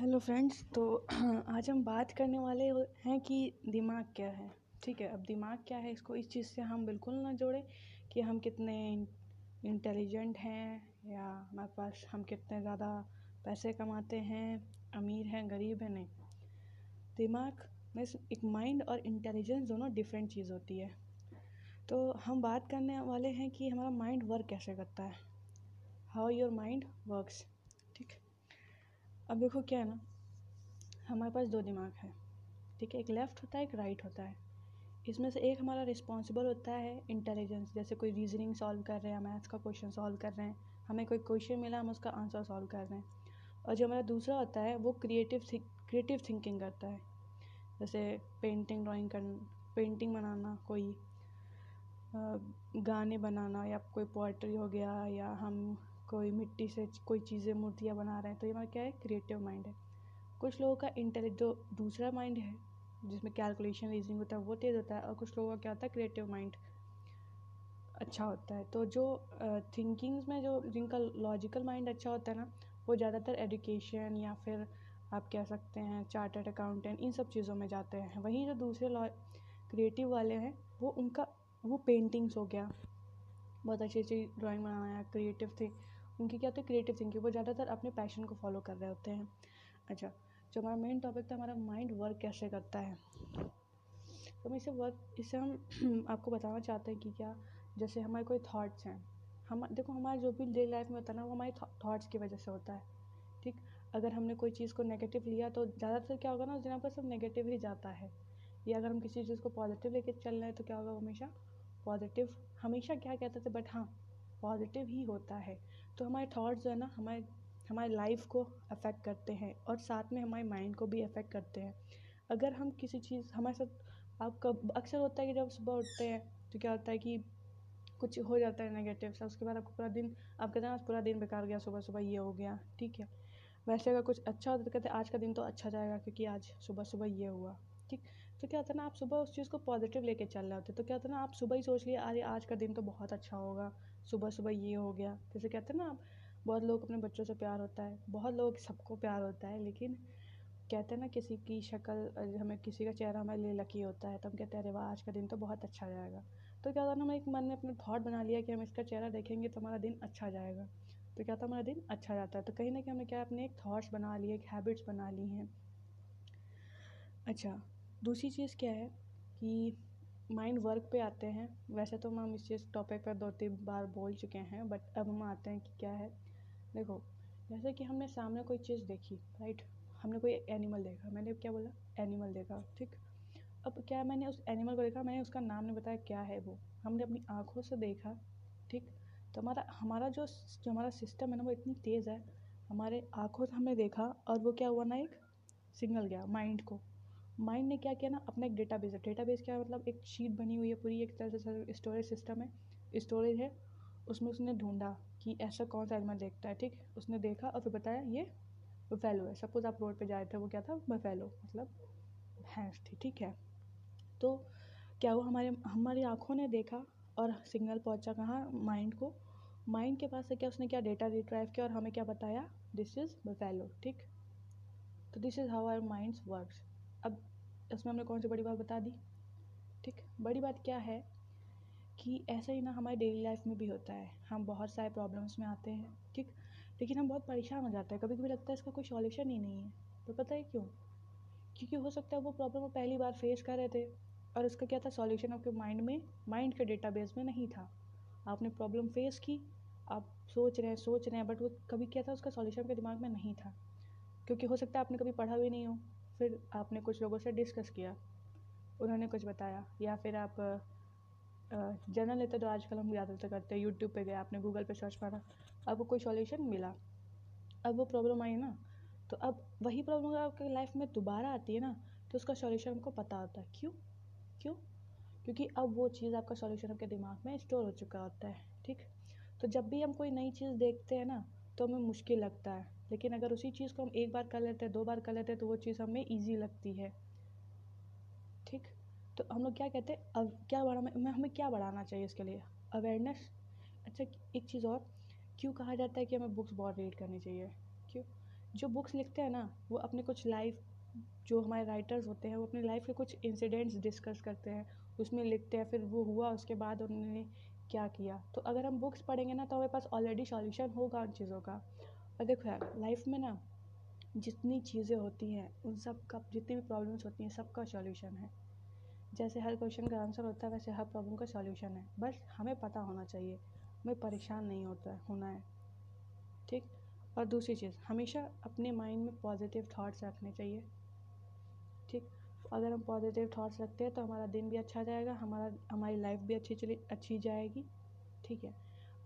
Hello friends तो आज हम बात करने वाले हैं कि दिमाग क्या है। ठीक है, अब दिमाग क्या है इसको इस चीज़ से हम बिल्कुल ना जोड़ें कि हम कितने इंटेलिजेंट हैं या हमारे पास हम कितने ज़्यादा पैसे कमाते हैं, अमीर हैं, गरीब हैं, नहीं। दिमाग में एक माइंड और इंटेलिजेंस दोनों डिफरेंट चीज़ होती है। तो हम बात करने वाले हैं कि हमारा माइंड वर्क कैसे करता है। हाउ योर माइंड वर्क्स ठीक? अब देखो क्या है ना, हमारे पास दो दिमाग है, ठीक है? एक लेफ़्ट होता है, एक राइट होता है। इसमें से एक हमारा रिस्पॉन्सिबल होता है इंटेलिजेंस जैसे कोई रीजनिंग सॉल्व कर रहे हैं मैथ्स का क्वेश्चन सॉल्व कर रहे हैं, हमें कोई क्वेश्चन मिला, हम उसका आंसर सॉल्व कर रहे हैं। और जो हमारा दूसरा होता है, वो क्रिएटिव क्रिएटिव थिंकिंग करता है। जैसे पेंटिंग ड्राइंग कर पेंटिंग बनाना, कोई गाने बनाना, या कोई पोइट्री हो गया, या हम कोई मिट्टी से कोई चीज़ें मूर्तियाँ बना रहे हैं तो ये हमारा क्या है? क्रिएटिव माइंड है। कुछ लोगों का इंटेलेक्ट जो दूसरा माइंड है, जिसमें कैलकुलेशन रीजनिंग होता है, वो तेज़ होता है, और कुछ लोगों का क्या होता है? क्रिएटिव माइंड अच्छा होता है। तो जो थिंकिंग्स में जो, जिनका लॉजिकल माइंड अच्छा होता है ना, वो ज़्यादातर एजुकेशन या फिर आप कह सकते हैं चार्टर्ड अकाउंटेंट इन सब चीज़ों में जाते हैं। वहीं जो दूसरे क्रिएटिव वाले हैं, वो उनका, वो पेंटिंग्स हो गया। बहुत अच्छी अच्छी ड्राइंग बनाना या क्रिएटिव थिंग उनकी क्या होती है क्रिएटिव थिंकिंग वो ज़्यादातर अपने पैशन को फॉलो कर रहे होते हैं। अच्छा जो हमारा मेन टॉपिक था, हमारा माइंड वर्क कैसे करता है? तो मैं इसे वर्क इसे हम आपको बताना चाहते हैं कि क्या, जैसे हमारे कोई थाट्स हैं, हम, देखो हमारा जो भी डेली लाइफ में होता है ना, वो हमारे थाट्स की वजह से होता है, ठीक? अगर हमने कोई चीज़ को नेगेटिव लिया तो ज़्यादातर क्या होगा ना, उस दिन आपका सब नेगेटिव ही जाता है। या अगर हम किसी चीज़ को पॉजिटिव लेके चल रहे हैं तो क्या होगा हमेशा पॉजिटिव हमेशा क्या कहते थे बट हाँ पॉजिटिव ही होता है। तो हमारे थॉट्स जो है ना, हमारे हमारे लाइफ को अफेक्ट करते हैं और साथ में हमारे माइंड को भी अफेक्ट करते हैं। अगर हम किसी चीज़, हमारे साथ, आपका, अक्सर होता है कि जब सुबह उठते हैं तो क्या होता है कि कुछ हो जाता है नेगेटिव सा, उसके बाद आपको पूरा दिन, आप कहते हैं आज पूरा दिन बेकार गया, सुबह सुबह ये हो गया, ठीक है? वैसे अगर कुछ अच्छा होता तो कहते आज का दिन तो अच्छा जाएगा, क्योंकि आज सुबह सुबह ये हुआ, ठीक? तो क्या होता है ना, आप सुबह उस चीज़ को पॉजिटिव लेके चल रहे होते तो क्या होता है ना, आप सुबह ही सोच लिए, अरे आज का दिन तो बहुत अच्छा होगा सुबह सुबह ये हो गया। जैसे कहते हैं ना आप, बहुत लोग अपने बच्चों से प्यार होता है, बहुत लोग सबको प्यार होता है, लेकिन कहते हैं ना किसी की शक्ल, हमें किसी का चेहरा हमारे लिए लकी होता है तो हम कहते हैं, अरे वाह, आज का दिन तो बहुत अच्छा जाएगा। तो क्या है ना, हमें एक मन में अपने थॉट बना लिया कि हम इसका चेहरा देखेंगे तो हमारा दिन अच्छा जाएगा। तो क्या होता हमारा दिन अच्छा जाता है। तो कहीं ना कहीं हमने क्या, अपने एक थाट्स बना लिए, एक हैबिट्स बना ली हैं। अच्छा दूसरी चीज़ क्या है कि माइंड वर्क पे आते हैं। वैसे तो हम इस चीज़ टॉपिक पर दो तीन बार बोल चुके हैं बट अब हम आते हैं कि क्या है। देखो, जैसे कि हमने सामने कोई चीज़ देखी राइट हमने कोई एनिमल देखा। मैंने क्या बोला? एनिमल देखा, ठीक? अब क्या मैंने उस एनिमल को देखा? मैंने उसका नाम नहीं बताया क्या है वो। हमने अपनी आँखों से देखा, ठीक? तो हमारा हमारा जो जो हमारा सिस्टम है ना, वो इतनी तेज़ है। हमारे आँखों से हमने देखा और वो क्या हुआ ना एक? सिग्नल गया माइंड को। माइंड ने क्या किया ना, अपना एक डेटाबेस है। डेटाबेस क्या मतलब एक शीट बनी हुई है पूरी, एक तरह से स्टोरेज सिस्टम है। स्टोरेज है। उसमें उसने ढूंढा कि ऐसा कौन सा एनिमल देखता है, ठीक? उसने देखा और फिर बताया, ये बफेलो है। सपोज़ आप रोड पे जा रहे थे, वो क्या था? बफेलो मतलब भैंस थी, ठीक है? तो क्या हुआ? हमारे, हमारी आँखों ने देखा और सिग्नल पहुँचा कहाँ? माइंड को। माइंड के पास से क्या उसने क्या डेटा रिट्राइव किया और हमें क्या बताया? दिस इज़ बफेलो ठीक? तो this is how our minds works अब इसमें हमने कौन सी बड़ी बात बता दी? ठीक, बड़ी बात क्या है कि ऐसा ही ना हमारे डेली लाइफ में भी होता है। हम बहुत सारे प्रॉब्लम्स में आते हैं, ठीक? लेकिन हम बहुत परेशान हो जाते हैं। कभी कभी लगता है इसका कोई सॉल्यूशन ही नहीं है। तो पता है क्यों? क्योंकि हो सकता है वो प्रॉब्लम वो पहली बार फेस कर रहे थे और उसका क्या था? सॉल्यूशन आपके माइंड में माइंड के डेटाबेस में नहीं था। आपने प्रॉब्लम फेस की, आप सोच रहे हैं, सोच रहे हैं बट वो कभी क्या था? उसका सॉल्यूशन आपके दिमाग में नहीं था। क्योंकि हो सकता है आपने कभी पढ़ा भी नहीं हो। फिर आपने कुछ लोगों से डिस्कस किया, उन्होंने कुछ बताया, या फिर आप जनरल लेते तो आजकल हम ज़्यादातर करते हैं यूट्यूब पे गए, आपने गूगल पे सर्च मारा आपको कोई सॉल्यूशन मिला। अब वो प्रॉब्लम आई ना तो अब वही प्रॉब्लम अगर आपके लाइफ में दोबारा आती है ना तो उसका सॉल्यूशन हमको पता होता है। क्यों? क्यों? क्योंकि अब वो चीज़ आपका सॉल्यूशन आपके दिमाग में स्टोर हो चुका होता है, ठीक? तो जब भी हम कोई नई चीज़ देखते हैं ना तो हमें मुश्किल लगता है। लेकिन अगर उसी चीज़ को हम एक बार कर लेते हैं, दो बार कर लेते हैं तो वो चीज़ हमें ईजी लगती है। ठीक? तो हम लोग क्या कहते हैं? अब क्या बढ़ा, हमें क्या बढ़ाना चाहिए इसके लिए? अवेयरनेस अच्छा एक चीज़ और। क्यों कहा जाता है कि हमें बुक्स बहुत रीड करनी चाहिए? क्यों? जो बुक्स लिखते हैं ना, वो अपने कुछ लाइफ जो हमारे राइटर्स होते हैं, वो अपनी लाइफ के कुछ इंसिडेंट्स डिस्कस करते हैं। उसमें लिखते हैं, फिर वो हुआ, उसके बाद उन्होंने क्या किया? तो अगर हम बुक्स पढ़ेंगे ना तो हमारे पास ऑलरेडी सॉल्यूशन होगा उन चीज़ों का। और देखो यार लाइफ में ना जितनी चीज़ें होती हैं, उन सब का, जितनी भी प्रॉब्लम्स होती हैं, सबका सॉल्यूशन है। जैसे हर क्वेश्चन का आंसर होता है, वैसे हर प्रॉब्लम का सॉल्यूशन है। बस हमें पता होना चाहिए, हमें परेशान नहीं होता है होना है। ठीक? और दूसरी चीज़, हमेशा अपने माइंड में पॉजिटिव थाट्स रखने चाहिए। ठीक? अगर हम पॉजिटिव थाट्स रखते हैं तो हमारा दिन भी अच्छा जाएगा, हमारा, हमारी लाइफ भी अच्छी चली, अच्छी जाएगी। ठीक है?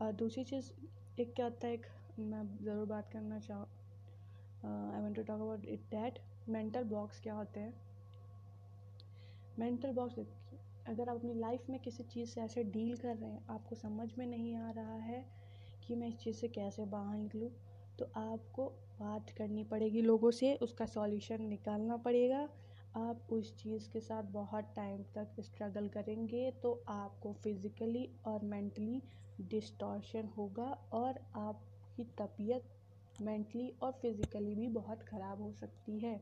और दूसरी चीज़, एक क्या होता है, एक मैं ज़रूर बात करना चाहूँ I want to talk about it that mental blocks क्या होते हैं? मेंटल ब्लॉक्स अगर आप अपनी लाइफ में किसी चीज़ से ऐसे डील कर रहे हैं, आपको समझ में नहीं आ रहा है कि मैं इस चीज़ से कैसे बाहर निकलूँ तो आपको बात करनी पड़ेगी लोगों से, उसका सॉल्यूशन निकालना पड़ेगा। आप उस चीज़ के साथ बहुत टाइम तक स्ट्रगल करेंगे तो आपको फिज़िकली और मेंटली डिस्टॉर्शन होगा और आपकी तबीयत मेंटली और फिज़िकली भी बहुत ख़राब हो सकती है।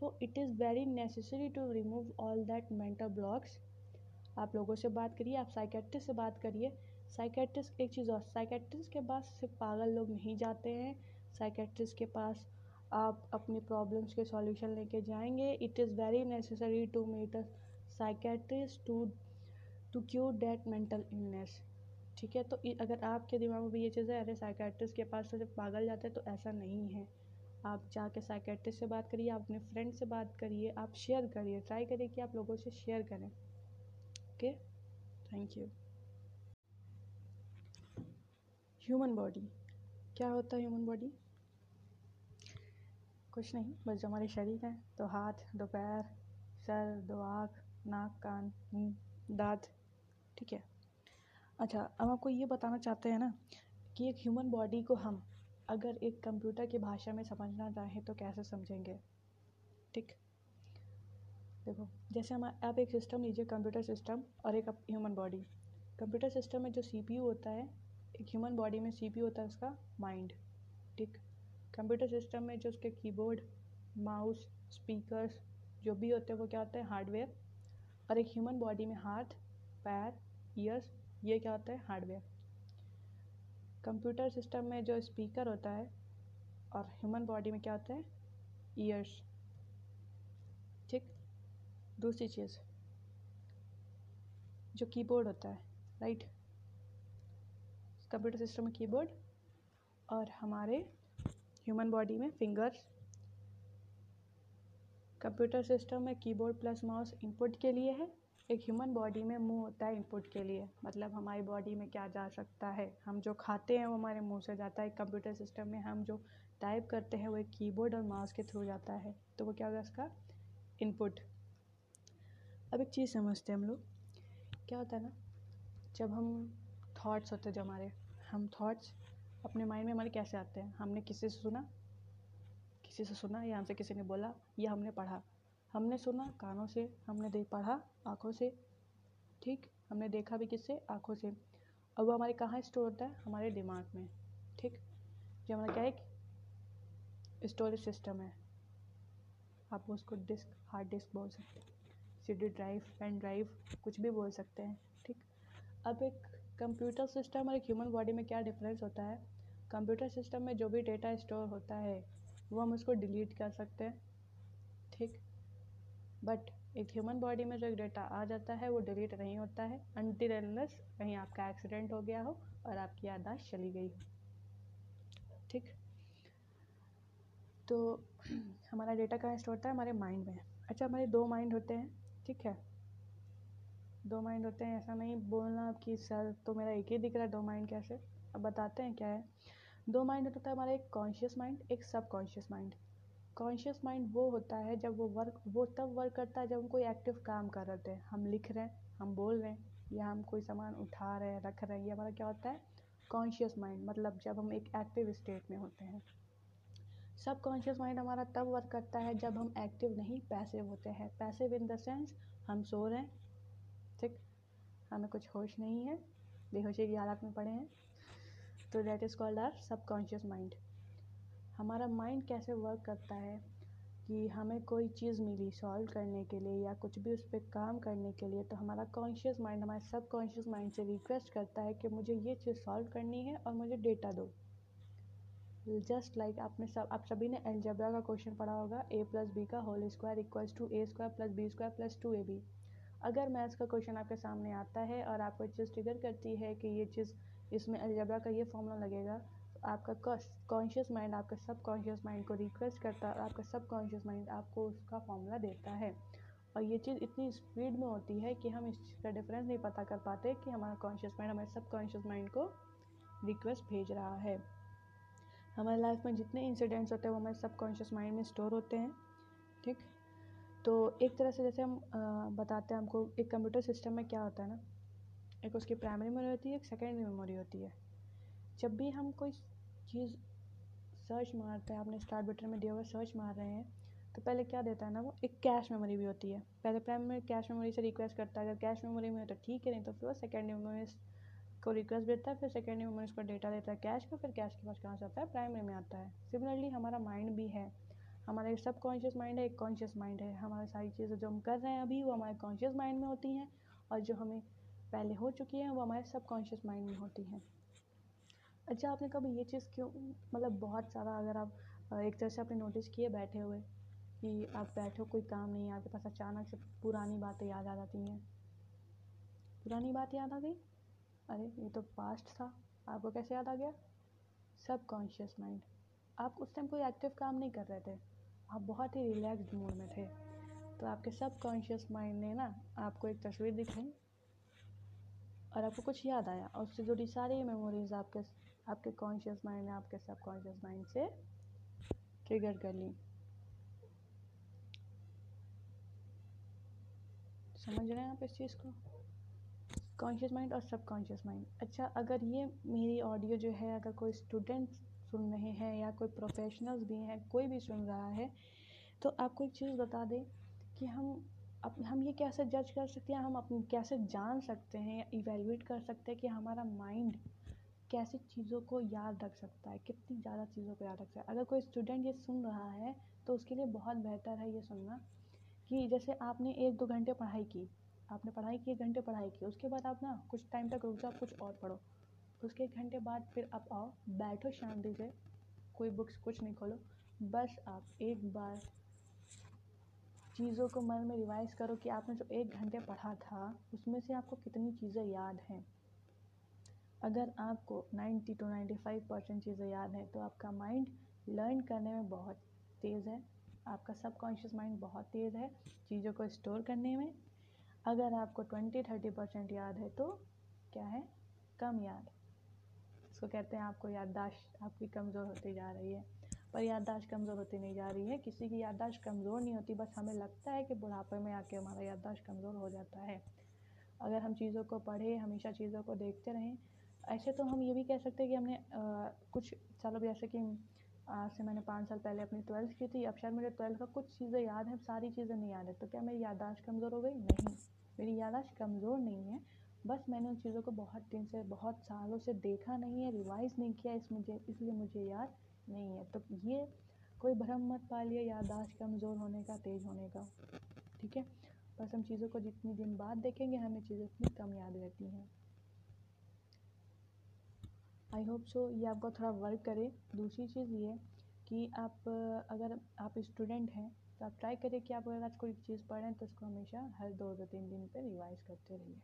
So it is very necessary to remove all that mental blocks आप लोगों से बात करिए, आप साइकेट्रिस्ट से बात करिए। साइकेट्रिस्ट एक चीज़ और साइकेट्रिस्ट के पास सिर्फ़ पागल लोग नहीं जाते हैं। साइकेट्रिस्ट के पास आप अपनी प्रॉब्लम्स के सॉल्यूशन लेके जाएँगे। It is very necessary to meet a psychiatrist to to cure that mental illness ठीक है? तो अगर आपके दिमाग में भी ये चीज़ है अरे साइकेट्रिस्ट के पास जब पागल जाते हैं तो ऐसा नहीं है। आप जाके साइकेट्रिस्ट से बात करिए, आप अपने फ्रेंड से बात करिए, आप शेयर करिए ट्राई करिए कि आप लोगों से शेयर करें। Okay thank you human body क्या होता है ह्यूमन बॉडी कुछ नहीं, बस जो हमारे शरीर है तो हाथ, दो पैर, सर, दो आँख, नाक, कान मुँह दांत, ठीक है? अच्छा अब आपको ये बताना चाहते हैं ना कि एक ह्यूमन बॉडी को हम अगर एक कंप्यूटर की भाषा में समझना चाहें तो कैसे समझेंगे? ठीक? देखो, जैसे हम, आप एक सिस्टम लीजिए कंप्यूटर सिस्टम और एक ह्यूमन बॉडी कंप्यूटर सिस्टम में जो सीपीयू होता है, एक ह्यूमन बॉडी में सीपीयू होता है उसका माइंड ठीक? कंप्यूटर सिस्टम में जो उसके कीबोर्ड माउस स्पीकर्स जो भी होते हैं, वो क्या होते हैं? हार्डवेयर और एक ह्यूमन बॉडी में हाथ, पैर ईयर्स ये क्या होता है? हार्डवेयर। कंप्यूटर सिस्टम में जो स्पीकर होता है और ह्यूमन बॉडी में क्या होता है? ईयर्स। ठीक? दूसरी चीज़, जो कीबोर्ड होता है, राइट? कंप्यूटर सिस्टम में कीबोर्ड और हमारे ह्यूमन बॉडी में फिंगर्स। कंप्यूटर सिस्टम में कीबोर्ड प्लस माउस इनपुट के लिए है। एक ह्यूमन बॉडी में मुँह होता है इनपुट के लिए। मतलब हमारी बॉडी में क्या जा सकता है? हम जो खाते हैं, वो हमारे मुँह से जाता है। कंप्यूटर सिस्टम में हम जो टाइप करते हैं, वो एक कीबोर्ड और माउस के थ्रू जाता है। तो वो क्या होगा इसका? इनपुट अब एक चीज़ समझते हैं हम लोग। क्या होता है ना, जब हम थॉट्स होते हैं जो हमारे, हम थॉट्स अपने माइंड में हमारे कैसे आते हैं? हमने किसी से सुना? किसी से सुना? या हमसे किसी ने बोला? या हमने पढ़ा? हमने सुना कानों से, हमने देख पढ़ा आँखों से। ठीक, हमने देखा भी किससे? आँखों से। अब वो हमारे कहाँ स्टोर होता है? हमारे दिमाग में। ठीक जो हमारा क्या एक स्टोरेज सिस्टम है। आप उसको डिस्क हार्ड डिस्क बोल सकते हैं। C D drive pen drive कुछ भी बोल सकते हैं। ठीक, अब एक कंप्यूटर सिस्टम और एक ह्यूमन बॉडी में क्या डिफरेंस होता है? कंप्यूटर सिस्टम में जो भी डेटा स्टोर होता है, वो हम उसको डिलीट कर सकते हैं। ठीक बट एक ह्यूमन बॉडी में जो एक डेटा आ जाता है, वो डिलीट नहीं होता है अनटिल एनलेस कहीं आपका एक्सीडेंट हो गया हो और आपकी यादाश्त चली गई हो। ठीक? तो हमारा डेटा कहाँ स्टोर होता है? हमारे माइंड में। अच्छा हमारे दो माइंड होते हैं। ठीक है? दो माइंड होते हैं। ऐसा नहीं बोलना कि सर तो मेरा एक ही दिख रहा है। दो माइंड कैसे? अब बताते हैं क्या है। दो माइंड होता है हमारा एक कॉन्शियस माइंड एक सब कॉन्शियस माइंड कॉन्शियस माइंड वो होता है जब वो वर्क वो तब वर्क करता है जब हम कोई एक्टिव काम कर रहे होते हैं। हम लिख रहे हैं, हम बोल रहे हैं, या हम कोई सामान उठा रहे हैं, रख रहे हैं, ये हमारा क्या होता है? कॉन्शियस माइंड मतलब जब हम एक एक्टिव स्टेट में होते हैं। सब कॉन्शियस माइंड हमारा तब वर्क करता है जब हम एक्टिव नहीं पैसिव होते हैं। पैसिव इन द सेंस हम सो रहे हैं, ठीक? हमें कुछ होश नहीं है, बेहोशी की हालत में पड़े हैं। तो that is called our subconscious mind हमारा माइंड कैसे वर्क करता है कि हमें कोई चीज़ मिली सॉल्व करने के लिए या कुछ भी उस पर काम करने के लिए तो हमारा कॉन्शियस माइंड हमारे सब कॉन्शियस माइंड से रिक्वेस्ट करता है कि मुझे ये चीज़ सॉल्व करनी है और मुझे डेटा दो। जस्ट लाइक like आपने सब, आप सभी ने एल्जब्रा का क्वेश्चन पढ़ा होगा ए प्लस बी का whole square equals to A square plus B square plus two A B अगर मैथ्स का क्वेश्चन आपके सामने आता है और आपको चीज़ ट्रिगर करती है कि ये चीज़, इसमें एल्जब्रा का ये फॉर्मूला लगेगा आपका कॉन्शियस माइंड आपका सब कॉन्शियस माइंड को रिक्वेस्ट करता है आपका सब कॉन्शियस माइंड आपको उसका फॉर्मूला देता है। और ये चीज़ इतनी स्पीड में होती है कि हम इस चीज़ का डिफरेंस नहीं पता कर पाते कि हमारा कॉन्शियस माइंड हमारे सब कॉन्शियस माइंड को रिक्वेस्ट भेज रहा है। हमारे लाइफ में जितने इंसिडेंट्स होते हैं, वो हमारे सब कॉन्शियस माइंड में स्टोर होते हैं, ठीक? तो एक तरह से जैसे हम बताते हैं हमको एक कंप्यूटर सिस्टम में क्या होता है ना? एक उसकी प्राइमरी मेमोरी होती है, एक सेकेंडरी मेमोरी होती है। जब भी हम कोई चीज़ सर्च मारते हैं आपने स्टार्ट बटन में दिया हुआ सर्च मार रहे हैं तो पहले क्या देता है ना वो? एक कैश मेमोरी भी होती है। पहले प्राइमरी कैश मेमोरी से रिक्वेस्ट करता है, अगर कैश मेमोरी में हो तो ठीक है, नहीं तो फिर वो सेकेंडरी मेमोरी को रिक्वेस्ट देता है, फिर सेकेंडरी मेमोरी को डेटा देता है कैश का, फिर कैश के पास कहाँ से आता है? प्राइमरी में आता है। सिमिलरली हमारा माइंड भी है। हमारा सब कॉन्शियस माइंड है, एक कॉन्शियस माइंड है। हमारी सारी चीज़ें जो हम कर रहे हैं अभी, वो हमारे कॉन्शियस माइंड में होती हैं, और जो हमें पहले हो चुकी हैं, वो हमारे सब कॉन्शियस माइंड में होती हैं। अच्छा आपने कभी ये चीज़ क्यों मतलब बहुत सारा अगर आप एक तरह से आपने नोटिस किए बैठे हुए कि आप बैठे हो, कोई काम नहीं है, आपके पास अचानक से पुरानी बातें याद आ जाती हैं? पुरानी बात याद आ गई? अरे, ये तो पास्ट था। आपको कैसे याद आ गया? सब कॉन्शियस माइंड आप उस टाइम कोई एक्टिव काम नहीं कर रहे थे। आप बहुत ही रिलैक्स्ड मूड में थे। तो आपके सब कॉन्शियस माइंड ने ना, आपको एक तस्वीर दिखाई और आपको कुछ याद आया और उससे जुड़ी सारी मेमोरीज आपके आपके कॉन्शियस माइंड ने आपके सब कॉन्शियस माइंड से ट्रिगर कर ली। समझ रहे हैं आप इस चीज़ को? कॉन्शियस माइंड और सब कॉन्शियस माइंड अच्छा अगर ये मेरी ऑडियो जो है, अगर कोई स्टूडेंट सुन रहे हैं या कोई प्रोफेशनल्स भी हैं, कोई भी सुन रहा है तो आपको एक चीज़ बता दें कि हम अप, हम ये कैसे जज कर सकते हैं, हम अपने, कैसे जान सकते हैं इवेलुएट कर सकते हैं कि हमारा माइंड कैसे चीज़ों को याद रख सकता है, कितनी ज़्यादा चीज़ों को याद रख सकता है। अगर कोई स्टूडेंट ये सुन रहा है तो उसके लिए बहुत बेहतर है ये सुनना कि जैसे आपने एक दो घंटे पढ़ाई की, आपने पढ़ाई की, एक घंटे पढ़ाई की, उसके बाद आप ना कुछ टाइम तक रुक जाओ, कुछ और पढ़ो। उसके एक घंटे बाद फिर आप आओ, बैठो शांति से कोई बुक्स कुछ नहीं खोलो, बस आप एक बार चीज़ों को मन में रिवाइज करो कि आपने जो एक घंटे पढ़ा था, उसमें से आपको कितनी चीज़ें याद हैं। अगर आपको 90 टू 95 परसेंट चीज़ें याद हैं तो आपका माइंड लर्न करने में बहुत तेज़ है। आपका सबकॉन्शियस माइंड बहुत तेज़ है चीज़ों को स्टोर करने में। अगर आपको 20-30 परसेंट याद है तो क्या है? कम याद। उसको कहते हैं आपको याददाश्त, आपकी कमज़ोर होती जा रही है। पर याददाश्त कमज़ोर होती नहीं जा रही है। किसी की याददाश्त कमज़ोर नहीं होती, बस हमें लगता है कि बुढ़ापे में आके हमारा याददाश्त कमज़ोर हो जाता है। अगर हम चीज़ों को पढ़ें, हमेशा चीज़ों को देखते रहें ऐसे तो हम ये भी कह सकते हैं कि हमने कुछ सालों जैसे कि आज से मैंने पाँच साल पहले अपनी ट्वेल्थ की थी, अब शायद मेरे ट्वेल्थ का कुछ चीज़ें याद हैं सारी चीज़ें नहीं याद है तो क्या मेरी याददाश्त कमज़ोर हो गई? नहीं, मेरी याददाश्त कमज़ोर नहीं है, बस मैंने उन चीज़ों को बहुत दिन से, बहुत सालों से देखा नहीं है, रिवाइज़ नहीं किया इस मुझे, इसलिए मुझे याद नहीं है तो ये कोई भ्रम मत पालिए याददाश्त कमज़ोर होने का, तेज़ होने का, ठीक है? बस हम चीज़ों को जितनी दिन बाद देखेंगे, हमें चीज़ें उतनी कम याद रहती हैं। आई होप सो ये आपको थोड़ा वर्क करे। दूसरी चीज़ ये कि आप, अगर आप स्टूडेंट हैं तो आप ट्राई करें कि आप अगर आज कोई चीज़ पढ़ें तो उसको हमेशा हर दो दो तीन दिन पर रिवाइज़ करते रहिए।